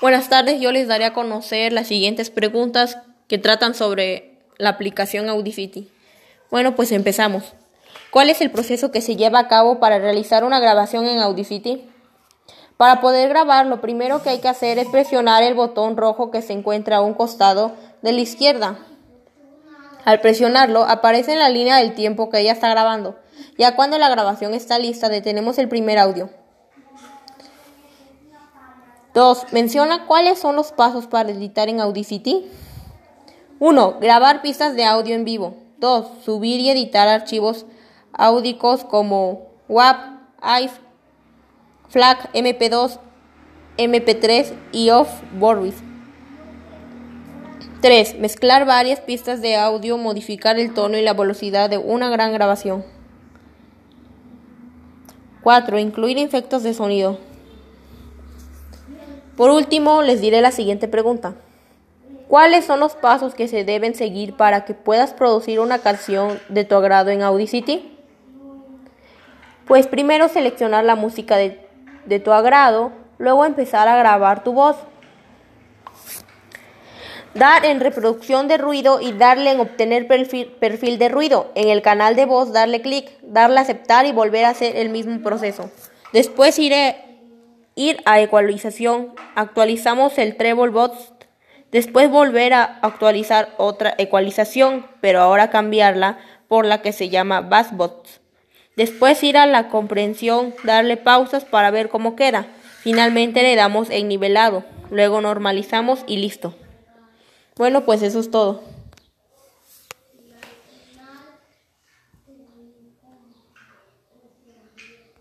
Buenas tardes, yo les daré a conocer las siguientes preguntas que tratan sobre la aplicación Audacity. Bueno, pues empezamos. ¿Cuál es el proceso que se lleva a cabo para realizar una grabación en Audacity? Para poder grabar, lo primero que hay que hacer es presionar el botón rojo que se encuentra a un costado de la izquierda. Al presionarlo, aparece en la línea del tiempo que ya está grabando. Ya cuando la grabación está lista, detenemos el primer audio. 2. Menciona cuáles son los pasos para editar en Audacity. 1. Grabar pistas de audio en vivo. 2. Subir y editar archivos áudicos como WAP, IF, FLAC, MP2, MP3 y off Voice. 3. Mezclar varias pistas de audio, modificar el tono y la velocidad de una gran grabación. 4. Incluir efectos de sonido. Por último, les diré la siguiente pregunta. ¿Cuáles son los pasos que se deben seguir para que puedas producir una canción de tu agrado en Audacity? Pues primero seleccionar la música de, de tu agrado, luego empezar a grabar tu voz. Dar en reproducción de ruido y darle en obtener perfil, perfil de ruido. En el canal de voz darle clic, darle a aceptar y volver a hacer el mismo proceso. Después iré ir a ecualización, actualizamos el treble box, después volver a actualizar otra ecualización, pero ahora cambiarla por la que se llama bassbox. Después ir a la comprensión, darle pausas para ver cómo queda. Finalmente le damos en nivelado, luego normalizamos y listo. Bueno, pues eso es todo.